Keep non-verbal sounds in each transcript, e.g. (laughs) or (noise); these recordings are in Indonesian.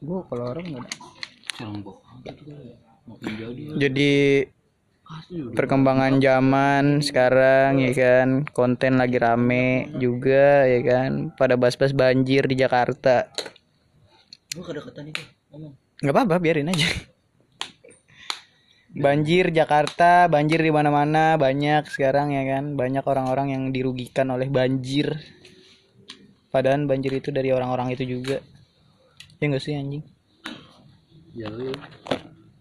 gua kalau orang nggak ada. Jadi perkembangan zaman sekarang ya kan? Konten lagi rame juga ya kan? Pada bahas-bahas banjir di Jakarta. Nggak apa-apa biarin aja. Banjir Jakarta banjir di mana-mana banyak sekarang ya kan? Banyak orang-orang yang dirugikan oleh banjir. Padahal banjir itu dari orang-orang itu juga ya nggak sih anjing? Ya lu.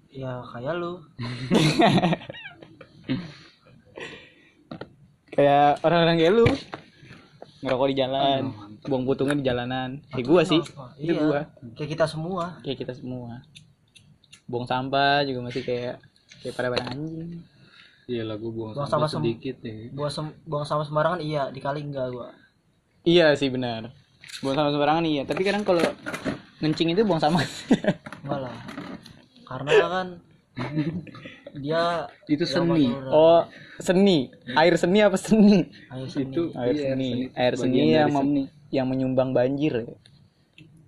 ya. Kayak lu. (laughs) Kayak orang-orang kayak lu. Ngerokok di jalan buang putungnya di jalanan. Kayak gua sih. Oh, itu iya. gua. Kayak kita semua. Kayak kita semua. Buang sampah juga masih kayak kayak pada pada anjing. Iya lah gua buang Buang sampah sampah sem- sedikit ya. buang sem buang sama sembarangan iya. Dikali enggak gua. Iya sih benar. Buang sampah sembarangan iya. Tapi kadang kalau ngencing itu buang sampah. (laughs) Enggak lah. Karena kan dia Itu seni. oh seni. Air seni apa seni? Ayo sini Itu air iya, seni. itu air seni dari yang mem- seni. yang menyumbang banjir.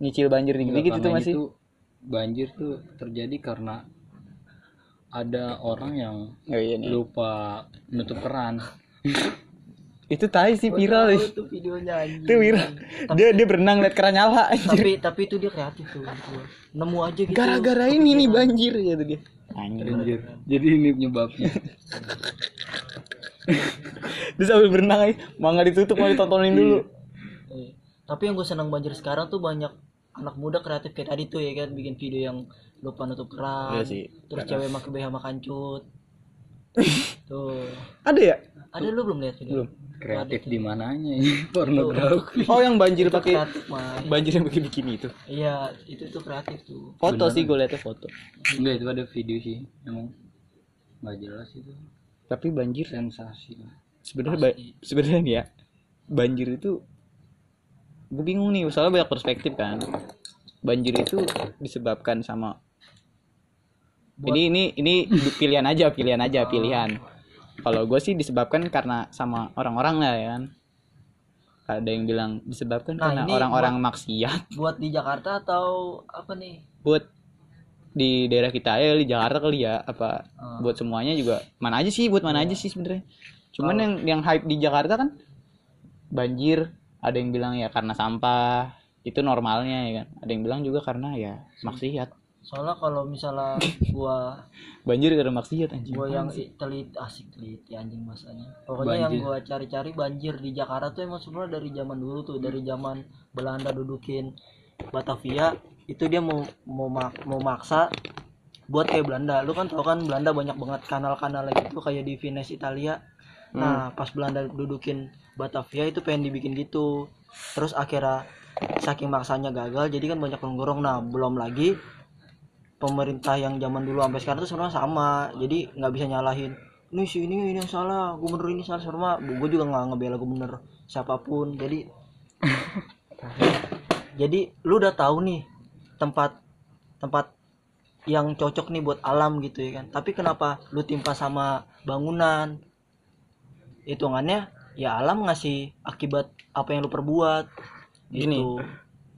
Nyicil banjir dikit-dikit itu Belakangan masih? itu banjir tuh terjadi karena ada orang yang oh, iya nih. lupa nutup keran. Itu tai sih viral Oh, ih. itu videonya anjing. Itu viral. Dia dia berenang liat keran nyala anjir tapi tapi itu dia kreatif tuh nemu aja gitu. Gara-gara ini nih banjir ya tuh dia. Anjir Banjir. Jadi ini penyebabnya. (laughs) dia sambil berenang aja. Mau nggak ditutup mau ditontonin dulu. Iya. tapi yang gue senang banjir sekarang tuh banyak anak muda kreatif kayak tadi tuh ya kan? Bikin video yang lupa nutup keran Iya sih. terus cewek pakai BH makan cut tuh. Ada ya ada lu belum lihat video? Belum. Kreatif di mananya ini (laughs) pornografi. oh yang banjir itu pakai kreatif banjir yang pakai bikini itu? Iya itu tuh kreatif tuh. Foto sih gue liatnya foto. Enggak itu ada video sih. Emang nggak jelas itu. tapi banjir Sensasi. sebenarnya ba- sebenarnya nih ya banjir itu gue bingung nih soalnya banyak perspektif kan. Banjir itu disebabkan sama ini ini ini pilihan aja pilihan aja pilihan kalau gue sih disebabkan karena sama orang-orang lah ya kan. Ada yang bilang disebabkan Nah, karena orang-orang maksiat. buat di Jakarta atau apa nih? Buat di daerah kita ya di Jakarta kali ya apa buat semuanya juga. Mana aja sih buat mana aja sih sebenarnya. Cuman yang yang hype di Jakarta kan banjir ada yang bilang ya karena sampah itu normalnya ya kan. Ada yang bilang juga karena ya maksiat soalnya kalau misalnya (coughs) gua banjir karena maksiat anjing. gua yang telit asik teliti anjing masanya pokoknya yang gua cari-cari banjir di Jakarta tuh emang sebenarnya dari zaman dulu tuh dari zaman Belanda dudukin Batavia itu dia mau mau mak- mau maksa buat kayak Belanda. Lu kan tau kan Belanda banyak banget kanal-kanal gitu kayak di Venice Italia. Nah pas Belanda dudukin Batavia itu pengen dibikin gitu. Terus akhirnya saking maksanya gagal jadi kan banyak gorong. Nah belum lagi pemerintah yang zaman dulu sampai sekarang tuh sebenarnya sama. Jadi nggak bisa nyalahin ini sih ini ini yang salah gubernur ini salah. Sama gue juga nggak ngebela gubernur siapa pun. Jadi (laughs) jadi lu udah tahu nih tempat tempat yang cocok nih buat alam gitu ya kan. Tapi kenapa lu timpa sama bangunan? Hitungannya ya alam ngasih akibat apa yang lu perbuat. Gini. gitu.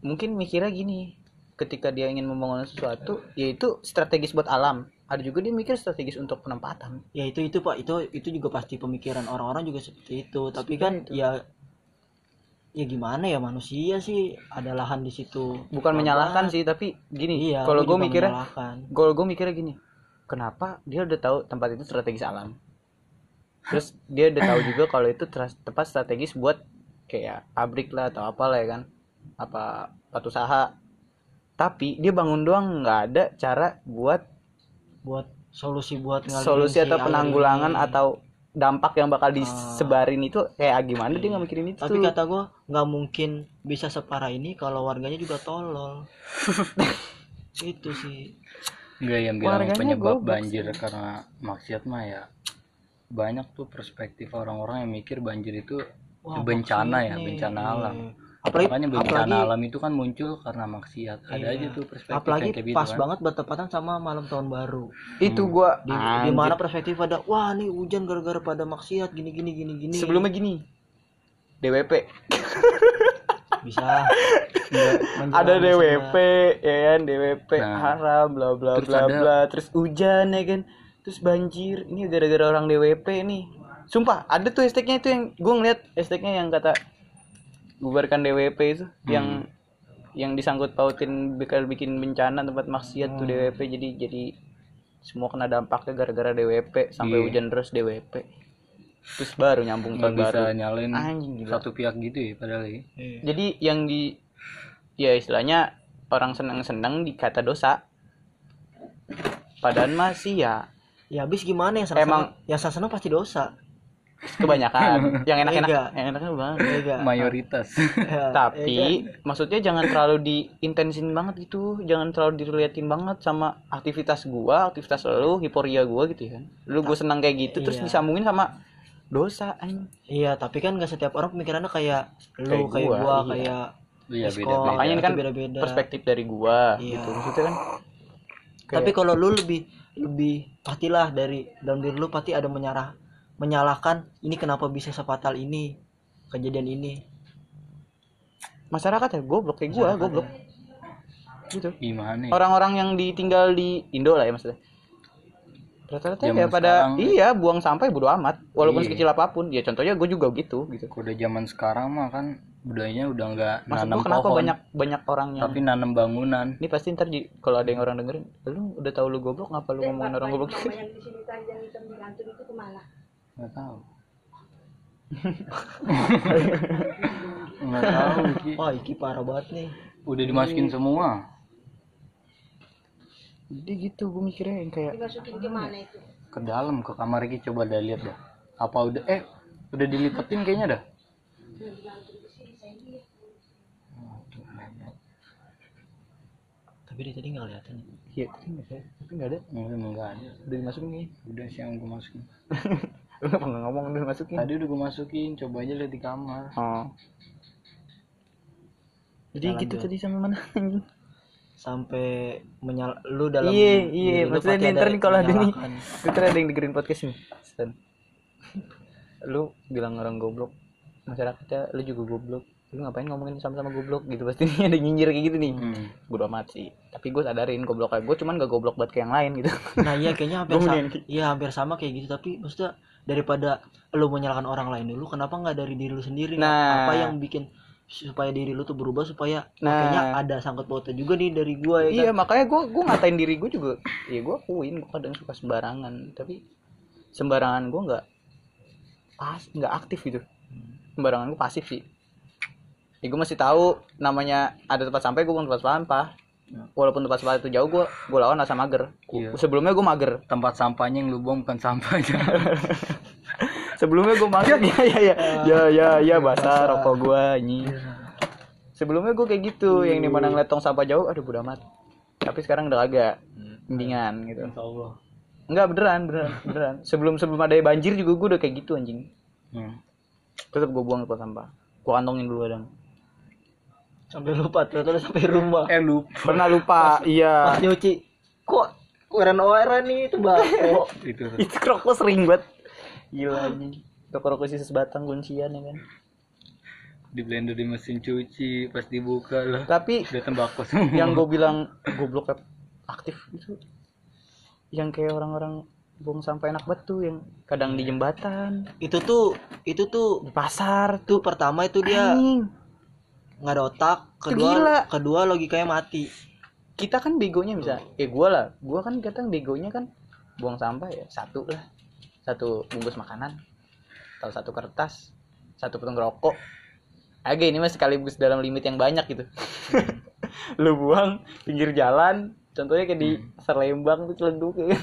mungkin mikirnya gini ketika dia ingin membangun sesuatu yaitu strategis buat alam. Ada juga dia mikir strategis untuk penempatan. Ya itu itu pak. Itu itu juga pasti pemikiran orang-orang juga seperti itu. Tapi kan ya ya gimana ya manusia sih ada lahan di situ. Bukan menyalahkan sih tapi gini iya kalau gue mikirnya. Kalau gue mikirnya gini, kenapa dia udah tahu tempat itu strategis alam, terus dia udah tahu juga kalau itu tempat strategis buat kayak pabrik lah atau apalah ya kan, apa tempat usaha. Tapi dia bangun doang nggak ada cara buat buat solusi buat solusi si atau air penanggulangan ini. atau dampak yang bakal disebarin itu kayak gimana dia nggak mikirin itu. tapi kata gua nggak mungkin bisa separah ini kalau warganya juga tolol (laughs) itu sih Enggak yang bilang Warganya penyebab banjir karena maksiat mah ya banyak tuh perspektif orang-orang yang mikir banjir itu Wah, bencana ya, nih. bencana alam. Apalagi Makanya bencana apalagi alam itu kan muncul karena maksiat. Ada Iya. aja tuh perspektif apalagi kayak gitu pas kan. banget bertepatan sama malam tahun baru. Itu gue di, di mana perspektif ada wah nih hujan gara-gara pada maksiat gini gini gini gini. Sebelumnya gini. DWP (laughs) bisa. Ada DWP ya kan? DWP Nah. haram bla bla Terus bla ada- bla. Terus hujan ya kan? Terus banjir. Ini gara-gara orang DWP nih. Sumpah ada tuh hashtagnya itu yang gue ngeliat hashtagnya yang kata bubarkan DWP itu yang yang disangkut pautin bakal bikin bencana tempat maksiat tuh DWP jadi jadi semua kena dampaknya gara-gara DWP sampai Iya. hujan terus DWP terus baru nyambung tahun bisa baru. nyalain Anjing, gila. satu pihak gitu ya padahal ya. Jadi yang di ya istilahnya orang senang-senang dikata dosa. Padahal masih ya ya habis gimana yang senang Emang- yang senang pasti dosa kebanyakan (laughs) yang enak-enak yang enak-enak banget mayoritas Ya, (laughs) tapi maksudnya jangan terlalu diintensin banget gitu jangan terlalu diliatin banget sama aktivitas gua aktivitas lu hiporia gua gitu ya lu gua senang kayak gitu terus Iya. disambungin sama dosa anjing. Iya, tapi kan gak setiap orang pemikirannya kayak lu, Kayak kayak gua, gua, iya. kayak iya Isko. beda makanya ini kan beda-beda. perspektif dari gua Iya. gitu maksudnya kan Tapi kalau lu lebih lebih pastilah dari dalam diri lu pasti ada menyerah menyalahkan ini kenapa bisa sefatal ini? Kejadian ini. masyarakat ya goblok kayak gua Masyarakat goblok. ya. gitu. Gimana ya? orang-orang yang ditinggal di Indo lah ya maksudnya. Rata-rata ya pada sekarang- iya buang sampah ya bodo amat. Walaupun Iya. sekecil apa pun. Ya contohnya gue juga gitu gitu. Udah zaman sekarang mah kan budayanya udah nggak maksud nanam gue kenapa pohon. banyak banyak orang yang tapi nanam bangunan. Ini pasti ntar di- kalau ada yang orang dengerin lu udah tahu lu goblok ngapa lu ngomongin orang goblok? Mama yang di sini tadi yang hitam di kantor itu ke mana? Nggak tahu. (laughs) Nggak tahu Ki. Wah, iki parah banget nih. udah dimasukin semua? Jadi gitu gue mikirnya yang kayak Dimasukin ke mana itu? ke dalam ke kamar Ki coba dah lihat dah. Apa udah eh udah dilipetin kayaknya dah? Tapi dia tadi nggak kelihatan. iya tapi nggak ada tapi nggak ada? Enggak, enggak ada. Udah dimasukin kayaknya udah sih yang gue masukin (laughs) lu nggak pernah ngomong udah dimasukin tadi udah gue masukin coba aja lihat di kamar. Oh. Jadi Jalan gitu dulu. tadi sama mana? Sampai menyal lu dalam iya iya maksudnya nih ntar nih kalau ada nih. ntar ada yang dengerin podcast nih Stan. lu bilang orang goblok. Masyarakatnya lu juga goblok lu ngapain ngomongin sama-sama goblok gitu pasti nih (laughs) ada nyinyir kayak gitu nih hmm. bodo amat sih tapi gue sadarin goblok kayak gue cuman gak goblok buat kayak yang lain gitu (laughs) Nah, iya kayaknya hampir (laughs) sama. Iya, hampir sama kayak gitu, tapi maksudnya daripada lu menyalahkan orang lain dulu, kenapa nggak dari diri lu sendiri? Nah. Apa yang bikin supaya diri lu tuh berubah supaya Nah. kayaknya ada sangkut pautnya juga nih dari gua ya iya kan? makanya gue gue ngatain diri gue juga ya gue akuin gue kadang suka sembarangan tapi sembarangan gue nggak pas nggak aktif gitu sembarangan gue pasif sih ya gue masih tahu namanya ada tempat sampah gue buang tempat sampah. Walaupun tempat sampah itu jauh gue gue lawan rasa mager. Iya. sebelumnya gue mager. Tempat sampahnya yang lu buang bukan sampahnya. (laughs) Sebelumnya gue mager. Ya ya ya ya ya ya basah rokok gue ini sebelumnya gue kayak gitu yang di mana ngeliat tong sampah jauh aduh bodo amat. Tapi sekarang udah agak mendingan gitu. Allah. Enggak beneran beneran beneran. Sebelum sebelum ada banjir juga gue udah kayak gitu anjing. Hmm. tetap gue buang tempat sampah. Gue kantongin dulu kadang Sampai lupa ternyata udah sampai rumah. eh lu pernah lupa Pas iya. nyuci, kok oren-oren nih itu bako. (laughs) itu. Itu rokok sering banget. Gila anjing. Rokok rokok sisa sebatang kuncian ya kan? Di blender di mesin cuci pas dibuka lah. Tapi udah tembakau semua. yang gue bilang goblok aktif itu yang kayak orang-orang buang sampah enak banget tuh yang kadang di jembatan. Itu tuh itu tuh di pasar. tuh pertama itu dia anjing nggak ada otak, kedua gila. kedua logikanya mati. kita kan begonya bisa. Eh gue lah. Gue kan kadang begonya kan buang sampah ya. Satu lah. Satu bungkus makanan. Atau satu kertas. Satu potong rokok. Agak ini mas sekaligus dalam limit yang banyak gitu. (laughs) Lu buang pinggir jalan. Contohnya kayak di Serlembang tuh celeduk ya kan.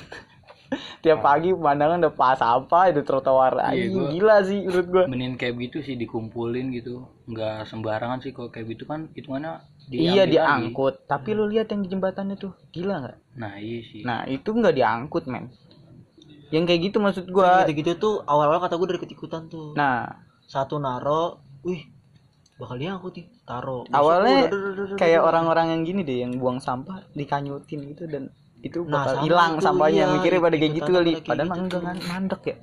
Tiap pagi pemandangan udah pas sampah itu trotoar Iya, anjing gua- gila sih menurut gua. Mending kayak gitu sih dikumpulin gitu. Nggak sembarangan sih kalau kayak gitu kan hitungannya iya diambil lagi. diangkut. Tapi lu lihat yang di jembatannya tuh gila nggak? Nah iya sih. Nah itu nggak diangkut men. Yang kayak gitu maksud gua. Gitu-gitu tuh awal-awal kata gue dari ketikutan tuh. nah. Satu naro, wih bakal diangkut nih, taro. Awalnya kayak orang-orang yang gini deh yang buang sampah dikanyutin gitu dan itu Nah, bakal sama hilang tuh, sampahnya iya, mikirnya pada kayak gitu ikutan kali padahal gitu mah enggak tuh. kan mandek ya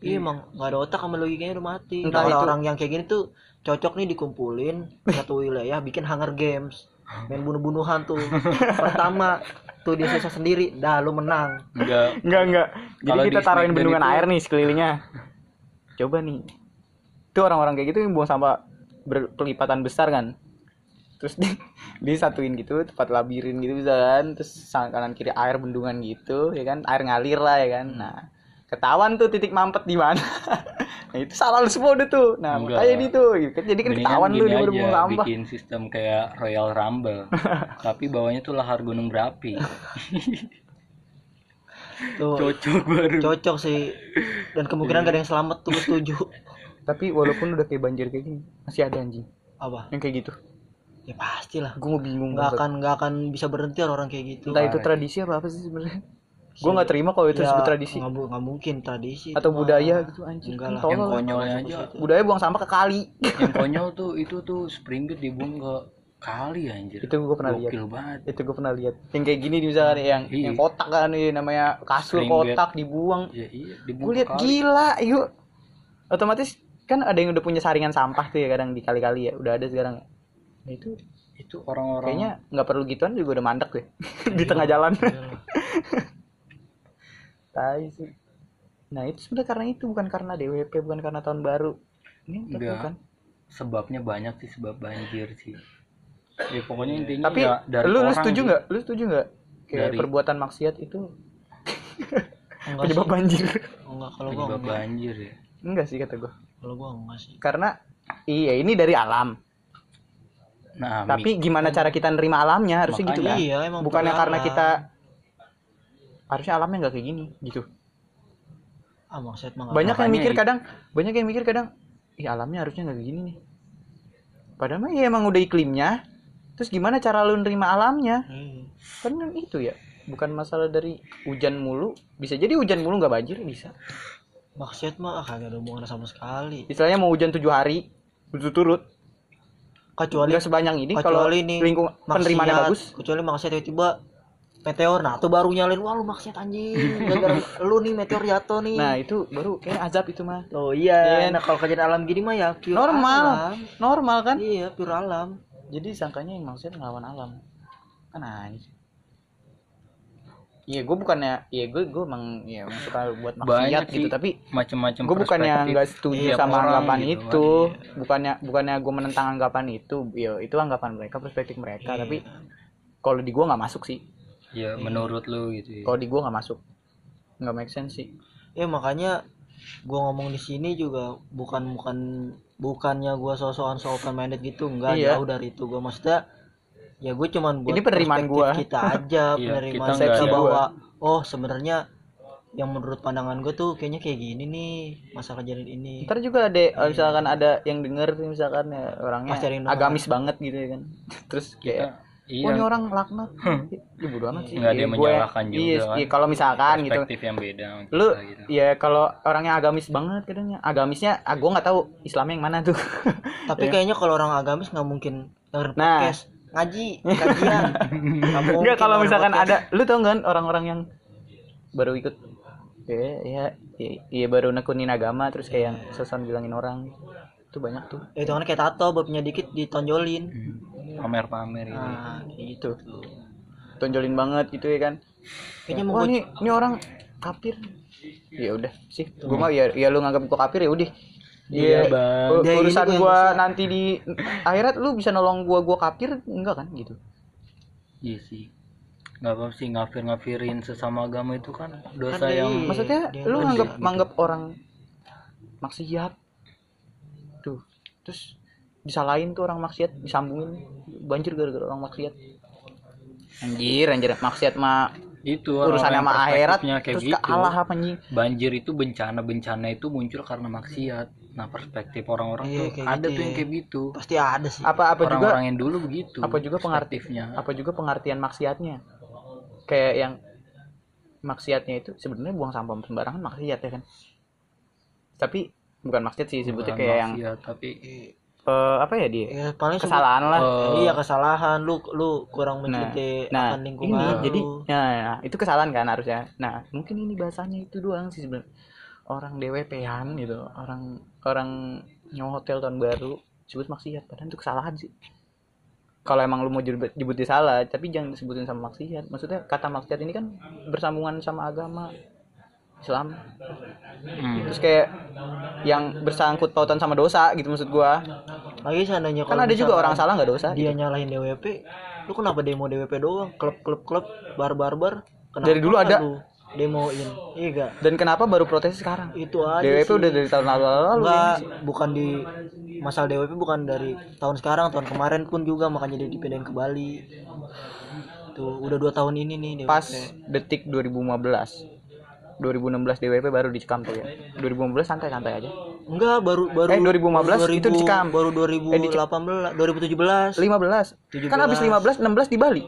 iya emang nggak ada otak sama logikanya udah mati Entah nah, itu- orang yang kayak gini tuh cocok nih dikumpulin (laughs) satu wilayah bikin Hunger Games main bunuh-bunuhan tuh (laughs) pertama tuh dia susah sendiri dah lu menang enggak Enggak enggak. Jadi Kalau kita taruhin bendungan itu- air nih sekelilingnya. Coba nih. Itu orang-orang kayak gitu yang buang sampah berkelipatan besar kan. Terus di, (laughs) disatuin gitu tempat labirin gitu bisa kan. Terus sang- kanan kiri air bendungan gitu ya kan. Air ngalir lah ya kan. Nah, ketahuan tuh titik mampet di mana. (laughs) nah, itu salah lu semua udah tuh. Nah, Enggak. makanya tuh gitu kan. Jadi kan ketahuan lu di buang sampah. bikin sistem kayak Royal Rumble (laughs) tapi bawahnya tuh lahar gunung berapi tuh cocok baru cocok sih dan kemungkinan gak ada yang selamat tuh setuju Tapi walaupun udah kayak banjir kayak gini, masih ada anjing apa yang kayak gitu. Ya pastilah Gue mau bingung nggak akan nggak akan bisa berhenti orang kayak gitu Entah itu tradisi apa apa sih sebenarnya. (laughs) Gue nggak terima kalau itu Ya, disebut tradisi nggak nggak mungkin tradisi atau itu mah. budaya gitu anjir. Enggak Kan lah. yang konyolnya aja Budaya buang sampah ke kali. yang (laughs) konyol tuh itu tuh Springfield dibuang ke kali anjir itu gue pernah lihat. banget Itu gue pernah lihat. Yang kayak gini misalkan yang Iya. yang kotak kan ya, namanya kasur Spring bed. kotak dibuang. ya iya Gue dibuang lihat gila, yuk. Otomatis kan ada yang udah punya saringan sampah tuh ya kadang di kali-kali ya. Udah ada sekarang. Nah, itu itu orang-orang kayaknya nggak perlu gituan juga udah mandek deh (laughs) di tengah jalan. Tai sih. Nah itu sebenarnya karena itu bukan karena DWP bukan karena tahun baru. Ini Enggak. bukan. sebabnya banyak sih sebab banjir sih ya pokoknya intinya Tapi ya dari lu, lu setuju nggak? Lu setuju nggak? Kayak Dari- perbuatan maksiat itu enggak penyebab banjir. enggak kalau gua penyebab enggak banjir ya Enggak sih kata gua. kalau gua enggak sih Karena iya ini dari alam. Nah Tapi gimana cara kita nerima alamnya harusnya gitu Makanya. kan. iya emang Bukannya perkara. karena kita harusnya alamnya nggak kayak gini gitu. ah maksud Banyak yang mikir kadang, banyak yang mikir kadang, ya alamnya harusnya nggak kayak gini nih. Padahal mah ya emang udah iklimnya. Terus gimana cara lu nerima alamnya? Iya. Kan itu ya. Bukan masalah dari hujan mulu. Bisa jadi hujan mulu nggak banjir bisa. maksud mah ah, kagak ada hubungannya sama sekali Istilahnya mau hujan tujuh hari berturut-turut kecuali nggak sebanyak ini kalau kecuali nih lingkung penerimaannya bagus. kecuali maksiat tiba-tiba meteor. Nah tuh baru nyalin wah lu maksiat anjing. (laughs) Gara-gara lu nih meteor jatuh nih. Nah itu baru kayak azab itu mah oh iya. Iya. nah kalau kejadian alam gini mah ya pure normal. alam. normal kan? Iya pure alam. Jadi sangkanya yang maksudnya ngelawan alam. Kan anjir Iya, gue bukannya, iya gue gue emang ya emang suka buat maksiat gitu, tapi macam-macam gue bukannya nggak setuju tiap sama orang anggapan gitu itu, kan. bukannya bukannya gue menentang anggapan itu, ya itu anggapan mereka, perspektif mereka, Iya. tapi kalau di gue nggak masuk sih, ya menurut lu gitu ya. kalau di gue nggak masuk, nggak make sense sih. ya makanya gua ngomong di sini juga bukan bukan bukannya gua sosokan so open minded gitu enggak Iya. jauh dari itu gua maksudnya ya gue cuman buat Ini penerimaan gua. kita aja (laughs) Iya, penerimaan kita kita bahwa oh sebenarnya yang menurut pandangan gue tuh kayaknya kayak gini nih masalah kejadian ini Ntar juga ada, eh, misalkan ada yang denger, misalkan ya orangnya denger. agamis banget gitu ya kan, (laughs) terus kayak Kita, Oh ini iya orang laknat. (laughs) Ya bodo amat sih. Nggak ada Iya, yang gue- menyalahkan juga Iya, kan. iya, kalau misalkan gitu. perspektif yang beda Lu gitu. ya kalau orangnya agamis banget kadangnya. Agamisnya ah, gue nggak tahu Islamnya yang mana tuh. tapi kayaknya kalau orang agamis nggak mungkin dengerin Nah. podcast ngaji kajian. Nggak (laughs) kalau misalkan ada lu tau kan orang-orang yang baru ikut? Ya ya ya, ya baru nekunin agama terus kayak yang sesan bilangin orang. Itu banyak tuh. Ya, itu kan kayak tato barunya dikit ditonjolin. Hmm. pamer-pamer gitu. nah gitu. Tonjolin banget gitu ya kan. Kayaknya mau ini ini orang kafir. Ya udah sih gua mah ya ya lu nganggap gua kafir ya udah Iya, Iya, Bang. ini urusan gua nanti di akhirat lu bisa nolong gua gua kafir enggak kan gitu. Iya sih. Nggak apa sih ngafir-ngafirin sesama agama itu kan dosa Kan yang iya. Maksudnya dia lu nganggap gitu. nganggap orang maksiat tuh terus disalahin tuh orang maksiat disambungin banjir gara-gara orang maksiat anjir anjir maksiat mah itu urusannya orang-orang sama akhirat kayak terus gitu. ke Allah apa anjing Banjir itu bencana-bencana itu muncul karena maksiat. Nah, perspektif orang-orang Iya, tuh kayak ada gitu tuh yang ya. kayak gitu. pasti ada sih apa apa juga Orang-orang yang dulu begitu. apa juga pengerti perspektifnya. apa juga pengertian maksiatnya kayak yang maksiatnya itu sebenarnya buang sampah sembarangan maksiat ya kan tapi bukan maksiat sih sebutnya Bukan kayak yang maksiat, tapi eh, apa ya dia ya paling sebut- kesalahan lah Eh, iya kesalahan lu lu kurang Nah, mencintai nah akan ini lingkungan jadi lu. nah, nah, itu kesalahan kan harusnya nah mungkin ini bahasanya itu doang sih sebenarnya orang DWP-an gitu orang orang nyawa hotel tahun baru sebut maksiat. Padahal itu kesalahan sih. Kalau emang lu mau jebut jebutin salah tapi jangan disebutin sama maksiat. Maksudnya kata maksiat ini kan bersambungan sama agama Islam. Hmm. terus kayak yang bersangkut pautan sama dosa gitu maksud gua. Lagi seandainya kan ada juga orang salah nggak dosa dia gitu. nyalahin DWP lu kenapa demo DWP doang klub klub klub bar bar bar kenapa Dari dulu ada. lu demoin iya gak dan kenapa baru protes sekarang itu aja DWP sih. udah dari tahun lalu lalu Enggak, bukan di masalah DWP bukan dari tahun sekarang, tahun kemarin pun juga makanya dia dipindahin ke Bali. Tuh, udah dua tahun ini nih DWP. pas detik 2015 2016 DWP baru dicekam tuh ya 2015 santai-santai aja Enggak, baru baru Eh, 2015 itu dicekam. Baru Eh, dicek- 2018, 2017. 15 kan habis 15 16 di Bali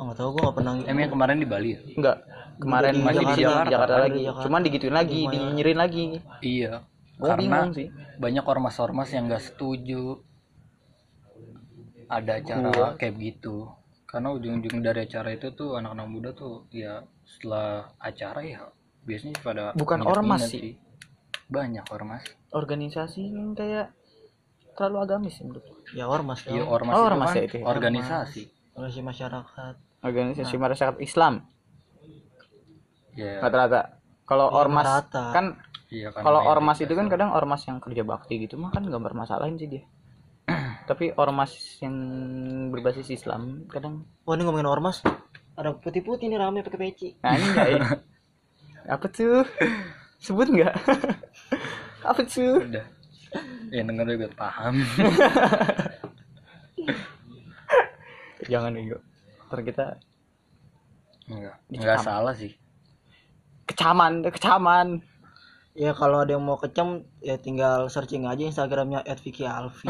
Oh, enggak tahu gua enggak pernah. Emang kemarin di Bali ya? enggak kemarin Di masih di Jakarta. Jakarta, Jakarta Ada lagi di Jakarta. cuman digituin lagi dinyirin lagi Iya. Gua Karena bingung sih banyak ormas-ormas yang nggak setuju ada acara Gua. kayak gitu. Karena ujung-ujung dari acara itu tuh anak-anak muda tuh ya setelah acara ya biasanya pada Bukan ormas sih. Banyak ormas. organisasi yang kayak terlalu agamis sih menurut. Ya ormas Iya dong. ormas Oh, itu ormas kan ya itu ya. organisasi. Organisasi masyarakat. organisasi masyarakat Islam Ya, rata-rata kalau Iya, ormas rata. kan iya kan kalau ormas itu kan kadang ormas yang kerja bakti gitu mah kan nggak bermasalahin sih dia (clears throat) tapi ormas yang berbasis Islam kadang Oh, ini ngomongin ormas. Ada putih-putih nih rame pakai peci. nah ini nggak ya (laughs) apa tuh sebut nggak (laughs) apa tuh udah. Ya denger juga paham. (laughs) jangan ego ntar kita Enggak. Enggak salah sih. kecaman kecaman Ya kalau ada yang mau kecem ya tinggal searching aja Instagramnya @vicky_alfi.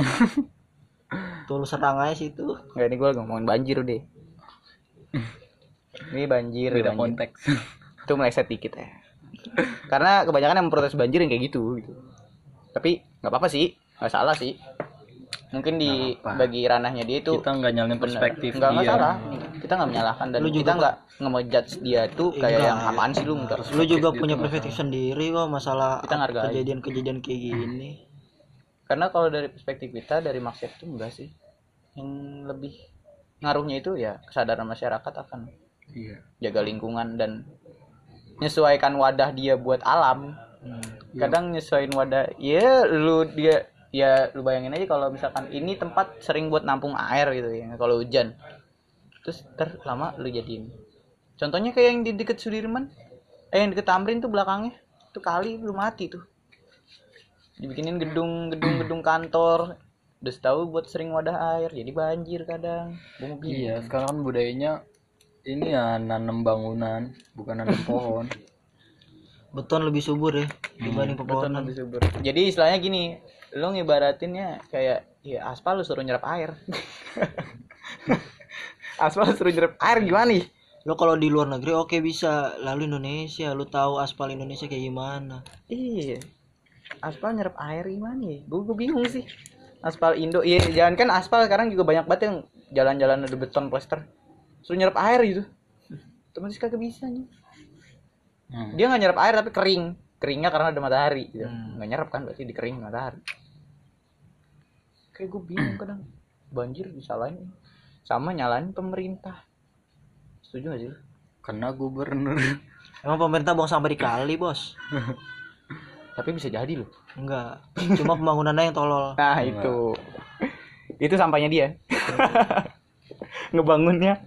(laughs) Tuh lu serang aja situ. nggak ini gue ngomongin banjir deh ini banjir Beda banjir. konteks. (laughs) itu meleset dikit ya karena kebanyakan yang memprotes banjir yang kayak gitu gitu tapi nggak apa-apa sih nggak salah sih mungkin di apa. bagi ranahnya dia itu Kita nggak nyalain perspektif nggak nggak dia. salah kita nggak menyalahkan dan Lu kita juga- nggak nggak mau judge dia tuh kayak Enggak. yang apaan sih lu nggak Lu juga punya perspektif sendiri kok masalah Kita kejadian-kejadian kayak gini. karena kalau dari perspektif kita dari maksiat itu enggak sih yang lebih ngaruhnya itu ya kesadaran masyarakat akan Iya. jaga lingkungan dan menyesuaikan wadah dia buat alam Hmm. kadang nyesuaiin wadah ya lu dia ya lu bayangin aja kalau misalkan ini tempat sering buat nampung air gitu ya kalau hujan terus ter lama lu jadiin contohnya kayak yang di deket Sudirman eh yang deket Tamrin tuh belakangnya tuh kali belum mati tuh dibikinin gedung gedung gedung kantor udah tahu buat sering wadah air jadi banjir kadang bingung. Iya, sekarang kan budayanya ini ya nanam bangunan, bukan nanam pohon. Beton lebih subur ya dibanding Beton pepohonan. lebih subur. Jadi istilahnya gini, lu ngibaratinnya kayak ya aspal lu suruh nyerap air. (laughs) aspal suruh nyerap air gimana nih? Lo kalau di luar negeri oke bisa, lalu Indonesia lu tahu aspal Indonesia kayak gimana? Iya. Aspal nyerap air gimana ya? Gue gue bingung sih. Aspal Indo, iya jangan kan aspal sekarang juga banyak banget yang jalan-jalan ada beton plester. Suruh nyerap air gitu. Otomatis kagak bisa nih. Hmm. Dia nggak nyerap air tapi kering. Keringnya karena ada matahari gitu. Hmm. Nggak nyerap kan berarti dikering matahari. Kayak gue bingung kadang. Banjir disalahin sama nyalain pemerintah. Setuju gak sih? lu? Kena gubernur. (laughs) Emang pemerintah buang sampah di kali, Bos? (laughs) Tapi bisa jadi loh. Enggak. Cuma pembangunannya yang tolol. (laughs) Nah itu itu sampahnya dia. Ngebangunnya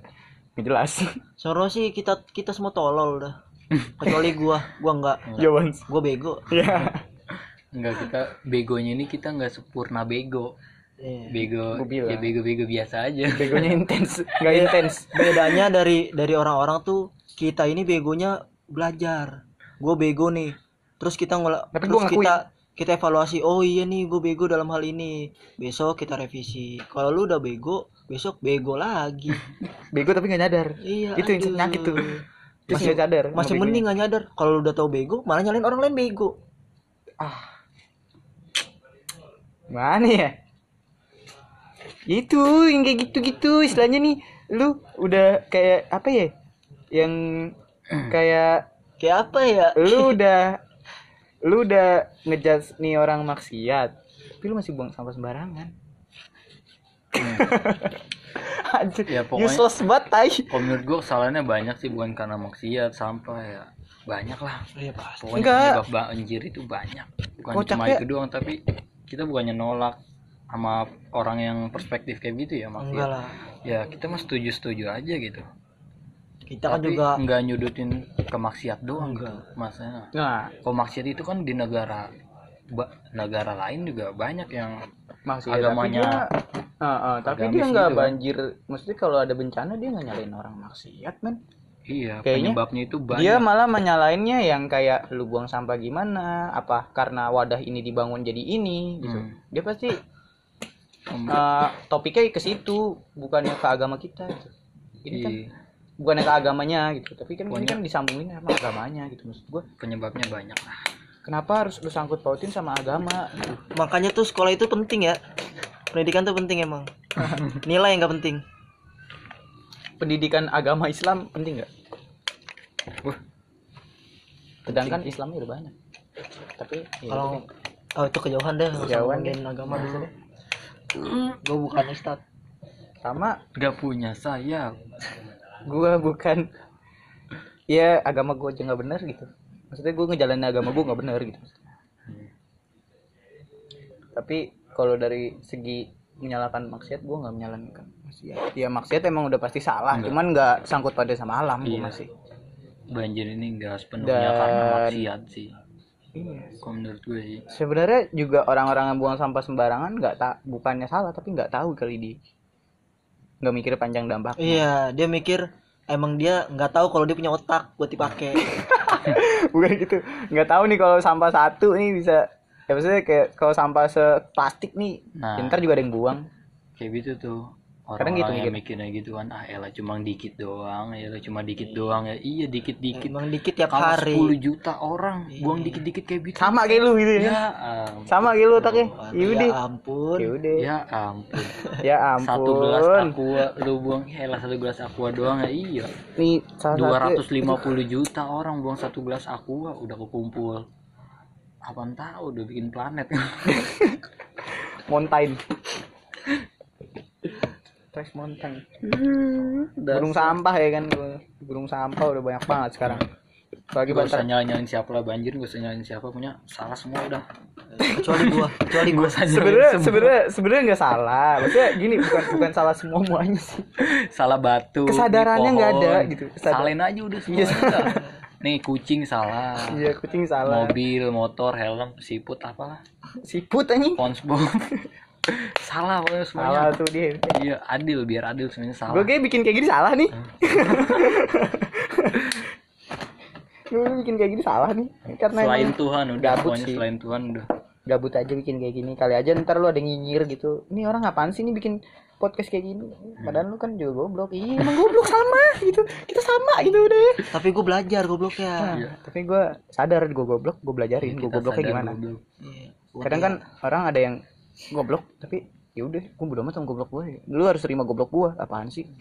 nggak jelas. Soro sih kita kita semua tolol dah. Kecuali gua, gua enggak. Jawaban. Gua bego. Ya. Enggak kita begonya ini kita nggak sempurna bego. Iya. Bego Gua ya bego-bego biasa aja. Begonya (laughs) intens, nggak intens. Bedanya dari dari orang-orang tuh kita ini begonya belajar. Gue bego nih. Terus kita ngolah Tapi terus gua kita kita evaluasi. Oh iya nih gue bego dalam hal ini. Besok kita revisi. Kalau lu udah bego, besok bego lagi. (laughs) Bego tapi nggak nyadar. iya. itu yang nyakit tuh. Terus Masih- nggak sadar. Masih mending nggak nyadar. Kalau lu udah tahu bego, malah nyalain orang lain bego. Mana ya? Itu yang kayak gitu-gitu istilahnya nih. Lu udah kayak apa ya? Yang (clears throat) kayak Kayak apa ya? lu (laughs) udah lu udah ngejudge nih orang maksiat tapi lu masih buang sampah sembarangan (laughs) Anjir, Ya, pokoknya- useless banget tai. kalau menurut gue kesalahannya banyak sih bukan karena maksiat sampah ya. Banyak lah. Iya pasti. Pokoknya Enggak. penyebab banjir itu banyak. Bukan cuma Kocaknya- itu doang tapi kita bukannya nolak sama orang yang perspektif kayak gitu ya enggak maksudnya lah. Ya kita mah setuju setuju aja gitu. Kita kan juga nggak nyudutin ke maksiat doang gitu Enggak. maksudnya. Nah. Kalau maksiat itu kan di negara negara lain juga banyak yang maksiat Agamanya- tapi dia, Ah, ah, tapi dia nggak gitu. kan. banjir. Maksudnya kalau ada bencana dia nggak nyalain orang maksiat men. Iya Kayaknya penyebabnya itu banyak. dia malah menyalainnya yang kayak lu buang sampah gimana? Apa karena wadah ini dibangun jadi ini gitu. Hmm. dia pasti eh, topiknya ke situ bukannya ke agama kita gitu. ini kan iya, bukannya ke agamanya gitu. Tapi kan ini kan disambungin sama agamanya gitu maksud gua. penyebabnya banyak lah kenapa harus lu sangkut pautin sama agama gitu. makanya tuh sekolah itu penting ya. Pendidikan tuh penting emang. (laughs) Nilai yang nggak penting. Pendidikan agama Islam penting nggak? Wah. sedangkan Islamnya udah banyak. Tapi ya kalau deh. oh itu kejauhan deh. Kejauhan ngomongin agama dulu gue bukan ustad. Sama. Nggak punya saya gua bukan. Ya agama gua aja nggak benar gitu maksudnya gua ngejalanin agama gua nggak benar gitu tapi kalau dari segi menyalahkan maksiat gua nggak menyalahkan maksiat. Ya maksiat emang udah pasti salah Enggak. cuman nggak sangkut pada sama alam Iya. masih. Banjir ini nggak sepenuhnya Dan- karena maksiat sih. Iya. Kalau menurut gue sih. Sebenarnya juga orang-orang yang buang sampah sembarangan nggak tak bukannya salah tapi nggak tahu kali di nggak mikir panjang dampak. Iya dia mikir emang dia nggak tahu kalau dia punya otak buat dipakai (laughs) (laughs) bukan gitu. Nggak tahu nih kalau sampah satu nih bisa ya maksudnya kayak kalau sampah seplastik nih nah. ntar juga ada yang buang. Kayak gitu tuh Kadang orang-orang gitu yang mikir. mikirnya gitu kan ah elah cuma dikit doang ya cuma dikit doang ya. Iya dikit dikit emang dikit tiap kalau hari. 10 juta orang buang Iya. dikit dikit kayak gitu. Sama kayak lu gitu ya, ya ampun. sama kayak lu Aduh, ya ya ampun. Ya ya ampun. (laughs) Ya satu gelas ampun aqua lu buang ya elah satu gelas aqua doang ya iya. Nih salah satu 250 juta orang buang satu gelas aqua udah kekumpul. Apaan tahu udah bikin planet. (laughs) Mountain (laughs) Trash mountain. Burung sampah ya kan burung sampah udah banyak banget sekarang. Lagi gak usah bantar. nyalain nyalain siapa lah banjir gak usah nyalain siapa punya salah semua udah. (laughs) Kecuali gua kecuali gua. Sebenarnya sebenarnya sebenarnya nggak salah. Maksudnya gini bukan bukan salah semua muanya sih. Salah batu Kesadarannya nggak ada gitu. Kesadaran. salahin aja udah semua Iya. nih kucing salah. Iya kucing salah. Mobil motor helm siput apalah. Siput anjing. Spongebob (laughs) salah pokoknya semuanya. Salah tuh dia. Iya adil biar adil semuanya salah. Gue kayak bikin kayak gini salah nih. (laughs) Gue bikin kayak gini salah nih. Karena selain Tuhan udah gabut pokoknya sih. selain Tuhan udah. Gabut aja bikin kayak gini. Kali aja ntar lu ada yang nyinyir gitu. Ini orang apaan sih nih bikin podcast kayak gini? Padahal lu kan juga goblok. Iya emang goblok sama gitu. Kita sama gitu udah tapi gua belajar goblok ya. Nah, tapi gue sadar gue goblok gue belajarin gue Iya, Kita gobloknya gimana. goblok. Iya. kadang kan orang ada yang goblok. Tapi ya udah gue bodo amat sama goblok gue lu harus terima goblok gue apaan sih (laughs)